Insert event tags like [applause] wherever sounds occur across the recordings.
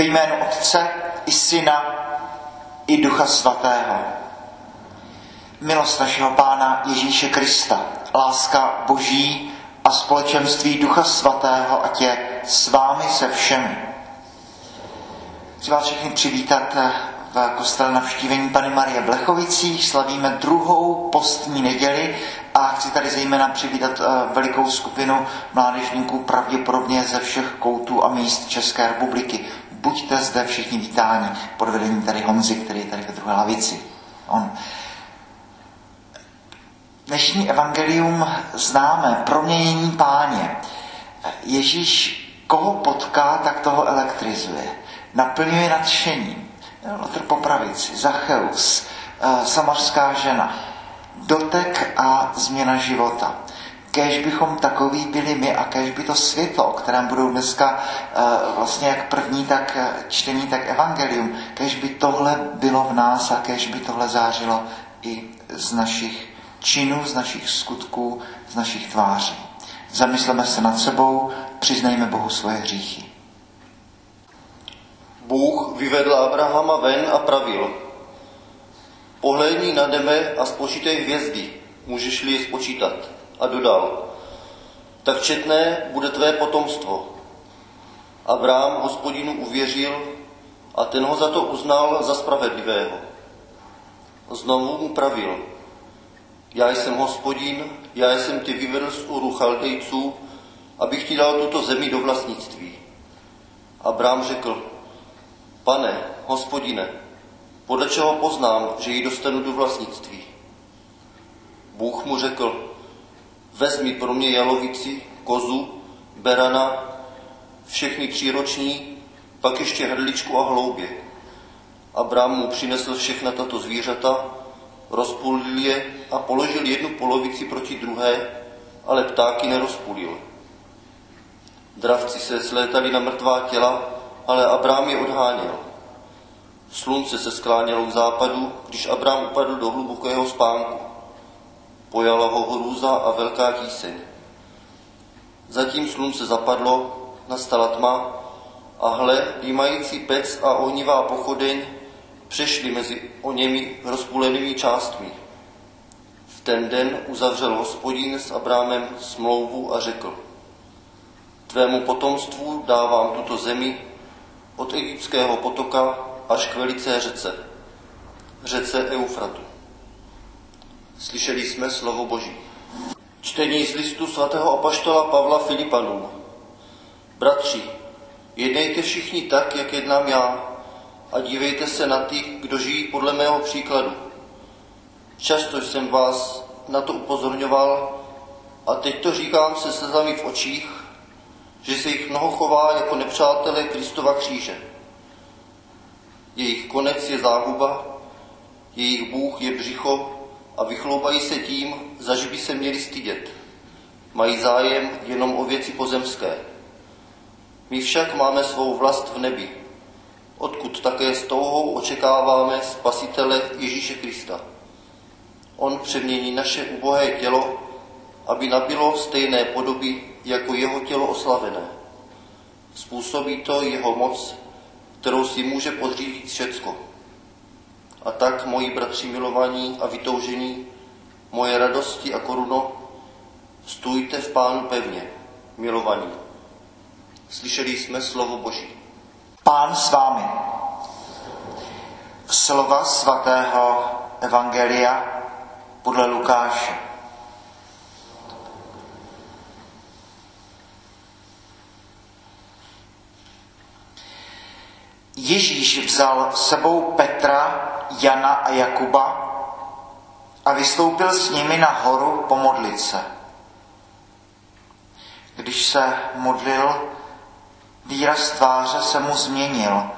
Ve jménu Otce i Syna i Ducha Svatého. Milost našeho Pána Ježíše Krista, láska Boží a společenství Ducha Svatého, ať je s vámi se všemi. Chci vás všechny přivítat v kostele navštívení Pany Marie v Lechovicích. Slavíme druhou postní neděli a chci tady zejména přivítat eh, velikou skupinu mládežníků pravděpodobně ze všech koutů a míst České republiky. Buďte zde všichni vítáni pod vedením tady Honzy, který je tady ve druhé lavici. On. Dnešní evangelium známe, proměnění páně. Ježíš koho potká, tak toho elektrizuje. Naplňuje nadšením. Lotr Popravici, Zacheus, eh, samařská žena, dotek a změna života. Kež bychom takový byli my a kež by to světlo, o kterém budou dneska eh, vlastně jak první, tak eh, čtení, tak evangelium, kež by tohle bylo v nás a kež by tohle zářilo i z našich činů, z našich skutků, z našich tváří. Zamysleme se nad sebou, přiznejme Bohu svoje hříchy. Bůh vyvedl Abrahama ven a pravil. Pohlédni na nebe a spočítej hvězdy, můžeš-li je spočítat. A dodal, tak četné bude tvé potomstvo. Abraham hospodinu uvěřil a ten ho za to uznal za spravedlivého. Znovu mu pravil, já jsem hospodin, já jsem tě vyvedl z Uru Chaldejců, abych ti dal tuto zemi do vlastnictví. Abraham řekl, Pane, hospodine, podle čeho poznám, že ji dostanu do vlastnictví? Bůh mu řekl, vezmi pro mě jalovici, kozu, berana, všechny příroční, pak ještě hrdličku a hloubě. Abrám mu přinesl všechna tato zvířata, rozpulil je a položil jednu polovici proti druhé, ale ptáky nerozpulil. Dravci se slétali na mrtvá těla, ale Abrám je odháněl. Slunce se sklánělo k západu, když Abrám upadl do hlubokého spánku. Pojala ho hrůza a velká tíseň. Zatím slunce zapadlo, nastala tma a hle, výmající pec a ohnivá pochodeň přešli mezi o němi rozpulenými částmi. V ten den uzavřel hospodin s Abrámem smlouvu a řekl, tvému potomstvu dávám tuto zemi od egyptského potoka až k velice řece, řece Eufratu. Slyšeli jsme slovo Boží. Čtení z listu svatého apaštola Pavla Filipanům. Bratři, jednejte všichni tak, jak jednám já, a dívejte se na ty, kdo žijí podle mého příkladu. Často jsem vás na to upozorňoval a teď to říkám se slzami v očích, že se jich mnoho chová jako nepřátelé Kristova kříže. Jejich konec je záhuba, jejich Bůh je břicho a vychloubají se tím, zaž by se měli stydět. Mají zájem jenom o věci pozemské. My však máme svou vlast v nebi, odkud také s touhou očekáváme Spasitele Ježíše Krista. On přemění naše ubohé tělo, aby nabilo stejné podoby jako jeho tělo oslavené. Způsobí to jeho moc, kterou si může podřídit všecko. A tak, moji bratři milovaní a vytoužení, moje radosti a koruno, stůjte v Pánu pevně, milovaní. Slyšeli jsme slovo Boží. Pán s vámi. Slova svatého Evangelia podle Lukáše. Ježíš vzal sebou Petra, Jana a Jakuba a vystoupil s nimi na horu pomodlit se. Když se modlil, výraz tváře se mu změnil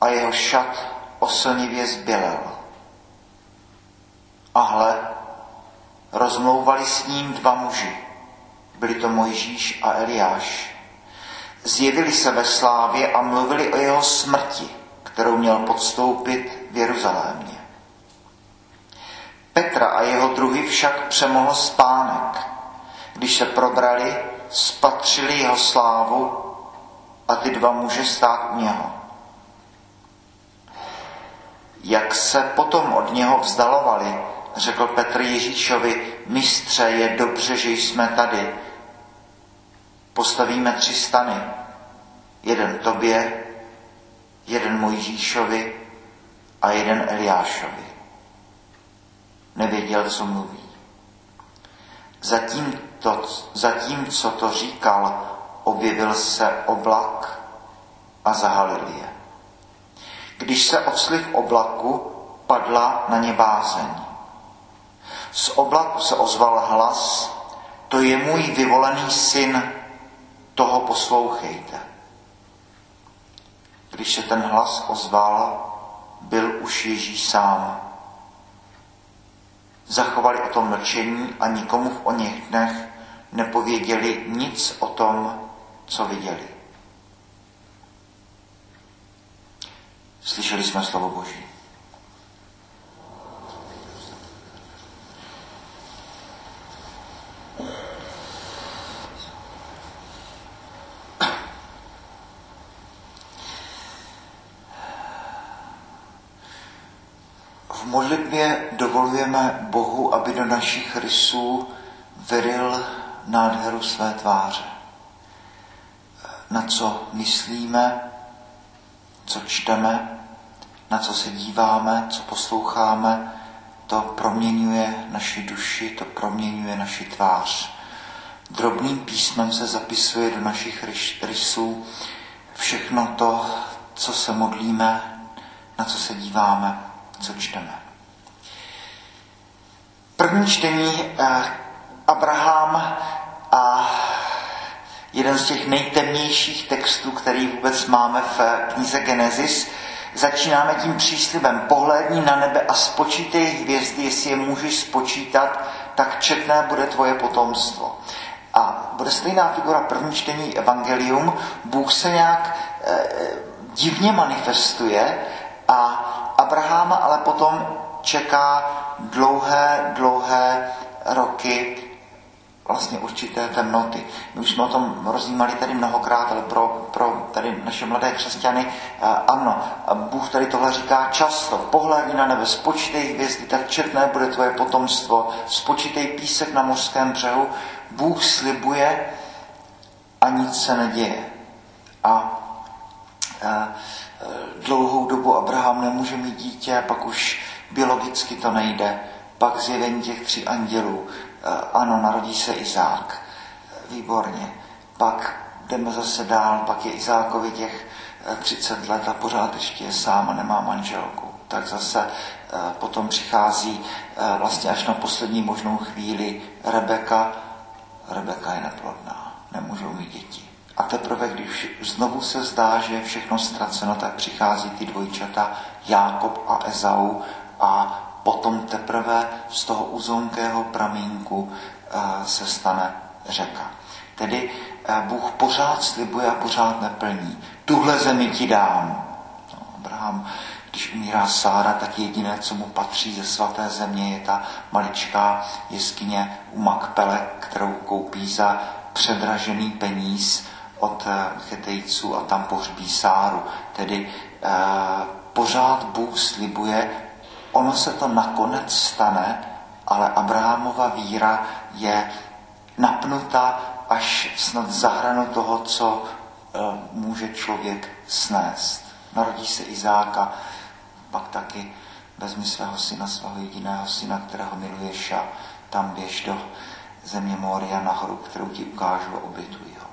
a jeho šat oslnivě zbělel. A hle, rozmlouvali s ním dva muži. Byli to Mojžíš a Eliáš zjevili se ve slávě a mluvili o jeho smrti, kterou měl podstoupit v Jeruzalémě. Petra a jeho druhy však přemohl spánek. Když se probrali, spatřili jeho slávu a ty dva muže stát u něho. Jak se potom od něho vzdalovali, řekl Petr Ježíšovi, mistře, je dobře, že jsme tady. Postavíme tři stany. Jeden tobě, jeden Mojžíšovi a jeden Eliášovi. Nevěděl, co mluví. Zatím, to, zatím, co to říkal, objevil se oblak a zahalil je. Když se ocli v oblaku, padla na ně bázeň. Z oblaku se ozval hlas, to je můj vyvolený syn, toho poslouchejte. Když se ten hlas ozval, byl už Ježíš sám. Zachovali o tom mlčení a nikomu v o dnech nepověděli nic o tom, co viděli. Slyšeli jsme slovo Boží. V modlitbě dovolujeme Bohu, aby do našich rysů vyril nádheru své tváře. Na co myslíme, co čteme, na co se díváme, co posloucháme, to proměňuje naši duši, to proměňuje naši tvář. Drobným písmem se zapisuje do našich rysů všechno to, co se modlíme, na co se díváme, co čteme. První čtení eh, Abraham a jeden z těch nejtemnějších textů, který vůbec máme v knize Genesis, začínáme tím příslibem. Pohlédni na nebe a spočítej hvězdy, jestli je můžeš spočítat, tak četné bude tvoje potomstvo. A bude stejná figura první čtení Evangelium. Bůh se nějak e, divně manifestuje a Abraháma ale potom čeká dlouhé, dlouhé roky vlastně určité temnoty. My už jsme o tom rozjímali tady mnohokrát, ale pro, pro tady naše mladé křesťany, ano, Bůh tady tohle říká často. Pohledni na nebe, spočítej hvězdy, tak četné bude tvoje potomstvo, spočítej písek na mořském břehu. Bůh slibuje a nic se neděje. A, a dlouhou dobu Abraham nemůže mít dítě, pak už biologicky to nejde. Pak zjevení těch tří andělů Eh, ano, narodí se Izák. Výborně. Pak jdeme zase dál, pak je Izákovi těch 30 eh, let a pořád ještě je sám a nemá manželku. Tak zase eh, potom přichází vlastně až na poslední možnou chvíli Rebeka. Rebeka je neplodná, nemůžou mít děti. A teprve, když znovu se zdá, že je všechno ztraceno, tak přichází ty dvojčata Jákob a Ezau a potom teprve z toho uzonkého pramínku eh, se stane řeka. Tedy eh, Bůh pořád slibuje a pořád neplní. Tuhle zemi ti dám. No, Abraham, když umírá Sára, tak jediné, co mu patří ze svaté země, je ta maličká jeskyně u Makpele, kterou koupí za předražený peníz od eh, chetejců a tam pohřbí Sáru. Tedy eh, pořád Bůh slibuje Ono se to nakonec stane, ale Abrahamova víra je napnuta až snad za hranu toho, co e, může člověk snést. Narodí se Izáka, pak taky vezmi svého syna, svého jediného syna, kterého miluješ a tam běž do země Moria nahoru, kterou ti ukážu a obětuji ho.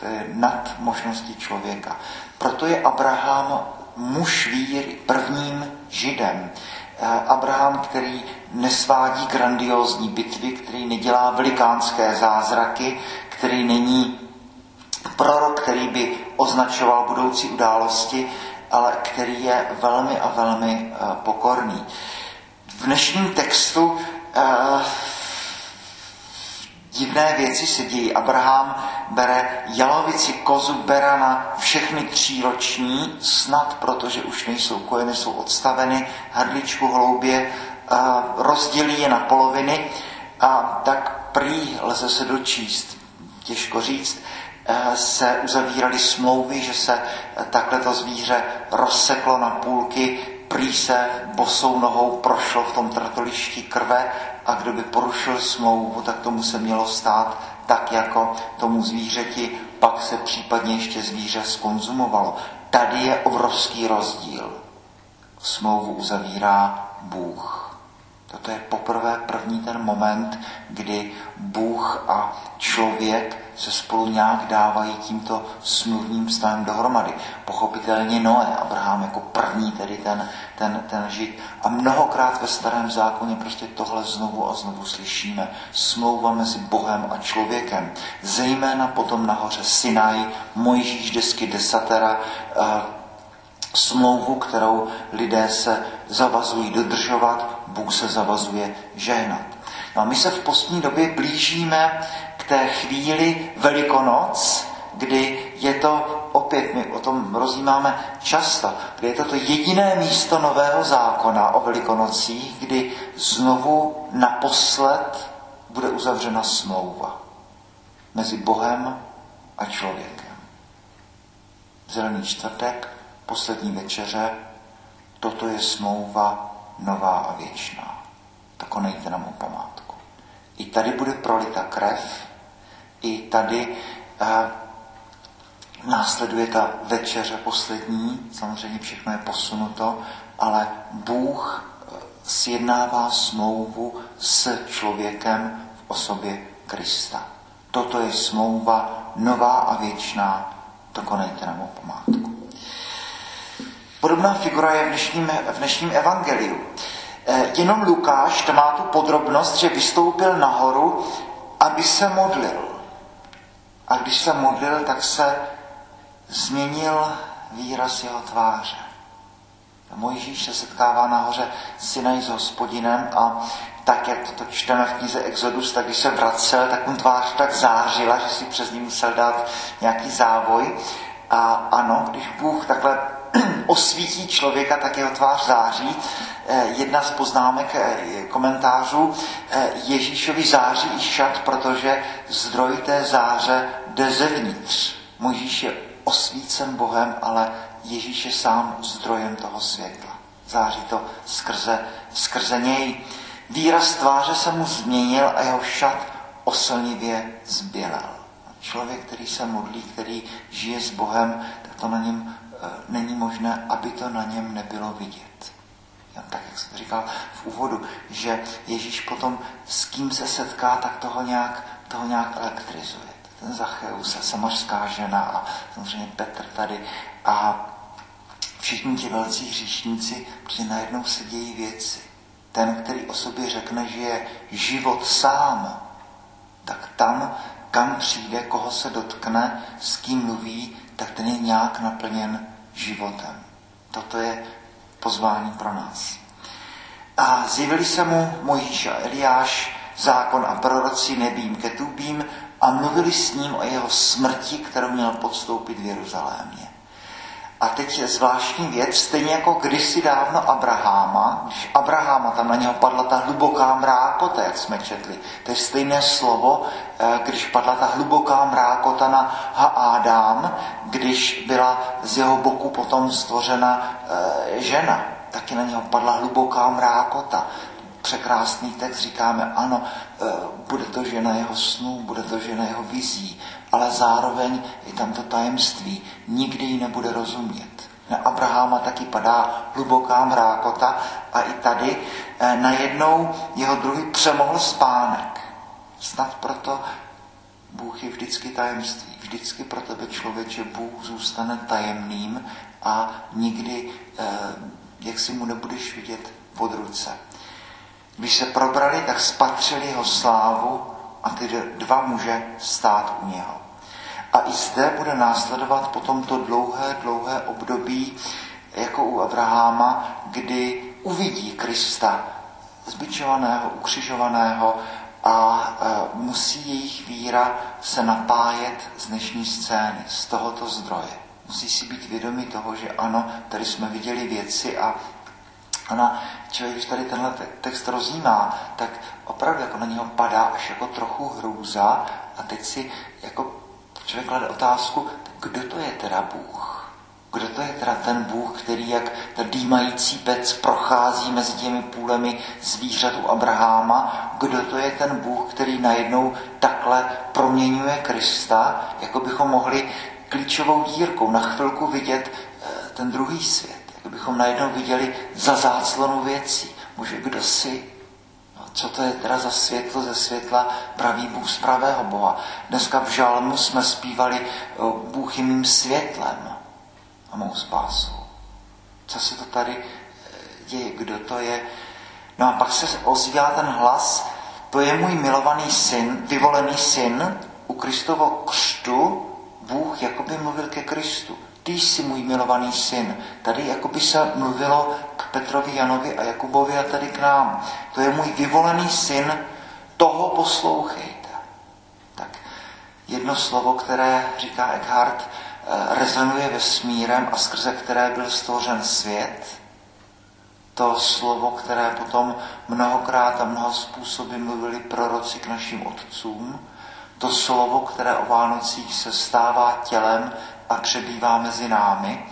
To, je nad možností člověka. Proto je Abraham muž víry, prvním židem. Eh, Abraham, který nesvádí grandiózní bitvy, který nedělá velikánské zázraky, který není prorok, který by označoval budoucí události, ale který je velmi a velmi eh, pokorný. V dnešním textu eh, divné věci se dějí. Abraham bere jalovici, kozu, berana, všechny tříroční, snad protože už nejsou kojeny, jsou odstaveny, hrdličku hloubě, rozdělí je na poloviny a tak prý lze se dočíst, těžko říct, se uzavíraly smlouvy, že se takhle to zvíře rozseklo na půlky, prý se bosou nohou prošlo v tom tratolišti krve a kdo by porušil smlouvu, tak tomu se mělo stát tak jako tomu zvířeti, pak se případně ještě zvíře skonzumovalo. Tady je obrovský rozdíl. Smlouvu uzavírá Bůh. Toto je poprvé první ten moment, kdy Bůh a člověk se spolu nějak dávají tímto smluvním vztahem dohromady. Pochopitelně Noé, Abraham jako první tedy ten, ten, ten žid. A mnohokrát ve starém zákoně prostě tohle znovu a znovu slyšíme. Smlouva mezi Bohem a člověkem. Zejména potom nahoře Sinai, Mojžíš desky desatera, eh, smlouvu, kterou lidé se zavazují dodržovat, Bůh se zavazuje žehnat. No a my se v postní době blížíme k té chvíli Velikonoc, kdy je to, opět my o tom rozjímáme často, kdy je to to jediné místo nového zákona o Velikonocích, kdy znovu naposled bude uzavřena smlouva mezi Bohem a člověkem. Zelený čtvrtek, poslední večeře, toto je smlouva nová a věčná. Tak konejte na mou památku. I tady bude prolita krev, i tady eh, následuje ta večeře poslední, samozřejmě všechno je posunuto, ale Bůh eh, sjednává smlouvu s člověkem v osobě Krista. Toto je smlouva nová a věčná, to konejte na mou památku. Podobná figura je v dnešním, v dnešním evangeliu. Eh, jenom Lukáš to má tu podrobnost, že vystoupil nahoru, aby se modlil. A když se modlil, tak se změnil výraz jeho tváře. Mojžíš se setkává nahoře Sinaj s hospodinem a tak, jak to čteme v knize Exodus, tak když se vracel, tak mu tvář tak zářila, že si přes ní musel dát nějaký závoj. A ano, když Bůh takhle [clears throat] osvítí člověka, tak jeho tvář září. Eh, jedna z poznámek eh, komentářů, eh, Ježíšovi září i šat, protože zdroj té záře jde zevnitř. Možíš je osvícen Bohem, ale Ježíš je sám zdrojem toho světla. Září to skrze, skrze něj. Výraz tváře se mu změnil a jeho šat oslnivě zbělel. Člověk, který se modlí, který žije s Bohem, tak to na něm není možné, aby to na něm nebylo vidět. Tak, jak jsem říkal v úvodu, že Ježíš potom s kým se setká, tak toho nějak, toho nějak elektrizuje. Ten Zacheus samařská žena a samozřejmě Petr tady a všichni ti velcí hříšníci, protože najednou se dějí věci. Ten, který o sobě řekne, že je život sám, tak tam, kam přijde, koho se dotkne, s kým mluví, tak ten je nějak naplněn životem. Toto je pozvání pro nás. A zjevili se mu Mojžíš a Eliáš, zákon a proroci nebým ketubím a mluvili s ním o jeho smrti, kterou měl podstoupit v Jeruzalémě. A teď je zvláštní věc, stejně jako kdysi dávno Abraháma, když Abraháma tam na něho padla ta hluboká mrákota, jak jsme četli. To je stejné slovo, eh, když padla ta hluboká mrákota na Haádám, když byla z jeho boku potom stvořena eh, žena. Taky na něho padla hluboká mrákota překrásný text říkáme, ano, eh, bude to žena jeho snů, bude to žena jeho vizí, ale zároveň je tam to tajemství, nikdy ji nebude rozumět. Na Abraháma taky padá hluboká mrákota a i tady eh, najednou jeho druhý přemohl spánek. Snad proto Bůh je vždycky tajemství. Vždycky pro tebe člověče Bůh zůstane tajemným a nikdy, eh, jak si mu nebudeš vidět pod ruce. Když se probrali, tak spatřili jeho slávu a ty dva muže stát u něho. A i zde bude následovat potom to dlouhé, dlouhé období, jako u Abraháma, kdy uvidí Krista zbičovaného, ukřižovaného a e, musí jejich víra se napájet z dnešní scény, z tohoto zdroje. Musí si být vědomi toho, že ano, tady jsme viděli věci a Ona, člověk, když tady tenhle text rozjímá, tak opravdu jako na něho padá až jako trochu hrůza a teď si jako člověk klade otázku, kdo to je teda Bůh? Kdo to je teda ten Bůh, který jak ten dýmající pec prochází mezi těmi půlemi zvířat Abraháma? Kdo to je ten Bůh, který najednou takhle proměňuje Krista, jako bychom mohli klíčovou dírkou na chvilku vidět eh, ten druhý svět? Jako bychom najednou viděli za záclonu věcí. Může kdo si no, co to je teda za světlo ze světla pravý Bůh z pravého Boha. Dneska v žalmu jsme zpívali Bůh je mým světlem a mou spásu. Co se to tady eh, děje? Kdo to je? No a pak se ozývá ten hlas, to je můj milovaný syn, vyvolený syn, u Kristovo křtu Bůh jakoby mluvil ke Kristu. Ty jsi můj milovaný syn. Tady jakoby se mluvilo k Petrovi, Janovi a Jakubovi a tady k nám. To je můj vyvolený syn, toho poslouchejte. Tak jedno slovo, které říká Eckhart, Eh, rezonuje vesmírem a skrze které byl stvořen svět, to slovo, které potom mnohokrát a mnoho způsoby mluvili proroci k našim otcům, to slovo, které o Vánocích se stává tělem a přebývá mezi námi,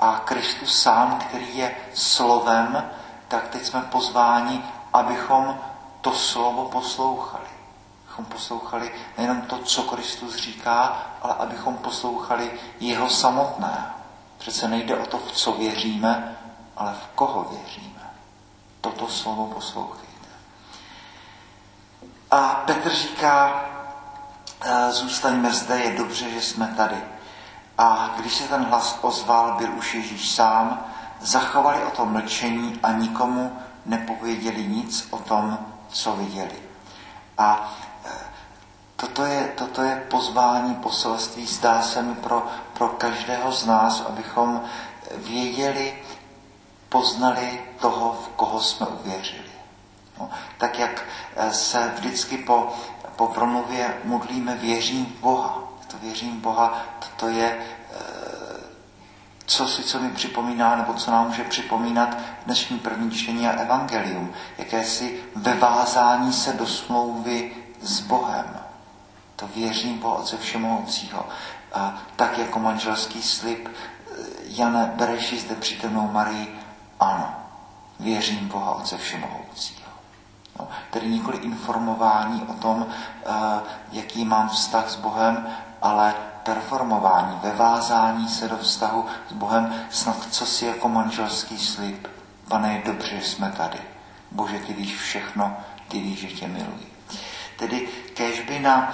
a Kristus sám, který je slovem, tak teď jsme pozváni, abychom to slovo poslouchali abychom poslouchali nejenom to, co Kristus říká, ale abychom poslouchali jeho samotné. Přece nejde o to, v co věříme, ale v koho věříme. Toto slovo poslouchejte. A Petr říká, e, zůstaňme zde, je dobře, že jsme tady. A když se ten hlas ozval, byl už Ježíš sám, zachovali o tom mlčení a nikomu nepověděli nic o tom, co viděli. A Toto je, toto je pozvání poselství, zdá se mi pro, pro každého z nás, abychom věděli, poznali toho, v koho jsme uvěřili. No, tak jak eh, se vždycky po, po promluvě modlíme věřím v Boha. To věřím Boha, to je eh, co si co mi připomíná, nebo co nám může připomínat dnešní první čtení a evangelium. Jakési vevázání se do smlouvy s Bohem. To věřím Boha Otce Všemohoucího. A tak jako manželský slib eh, Jana, bereš zde přítomnou Marii? Ano, věřím Boha Otce Všemohoucího. No, tedy nikoli informování o tom, uh, jaký mám vztah s Bohem, ale performování, vevázání se do vztahu s Bohem, snad co si jako manželský slib. Pane, je dobře, že jsme tady. Bože, ty víš všechno, ty víš, že tě miluji. Tedy kežby na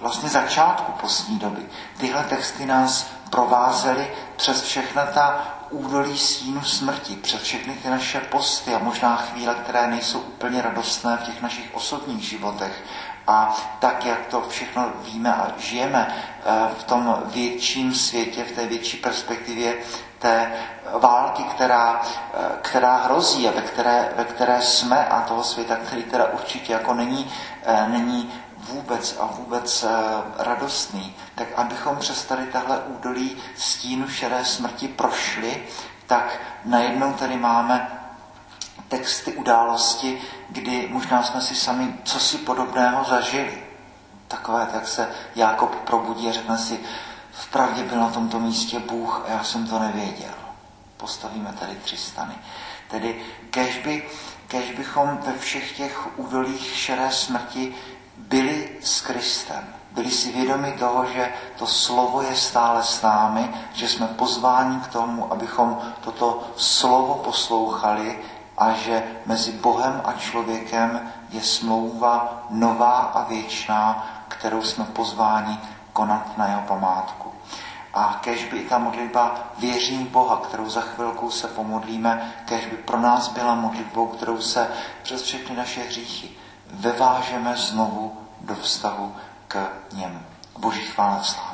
vlastně začátku postní doby. Tyhle texty nás provázely přes všechna ta údolí stínu smrti, přes všechny ty naše posty a možná chvíle, které nejsou úplně radostné v těch našich osobních životech. A tak, jak to všechno víme a žijeme eh, v tom větším světě, v té větší perspektivě té války, která, eh, která hrozí a ve které, ve které jsme a toho světa, který teda určitě jako není, eh, není vůbec a vůbec radostný, tak abychom přes tady tahle údolí stínu šedé smrti prošli, tak najednou tady máme texty události, kdy možná jsme si sami co si podobného zažili. Takové, tak se Jákob probudí a řekne si, vpravdě byl na tomto místě Bůh a já jsem to nevěděl. Postavíme tady tři stany. Tedy kež, by, kež bychom ve všech těch údolích šedé smrti byli s Kristem. Byli si vědomi toho, že to slovo je stále s námi, že jsme pozváni k tomu, abychom toto slovo poslouchali a že mezi Bohem a člověkem je smlouva nová a věčná, kterou jsme pozváni konat na jeho památku. A kež by i ta modlitba věřím Boha, kterou za chvilku se pomodlíme, kež by pro nás byla modlitbou, kterou se přes všechny naše hříchy vevážeme znovu do vztahu k němu. Boží chvála slava.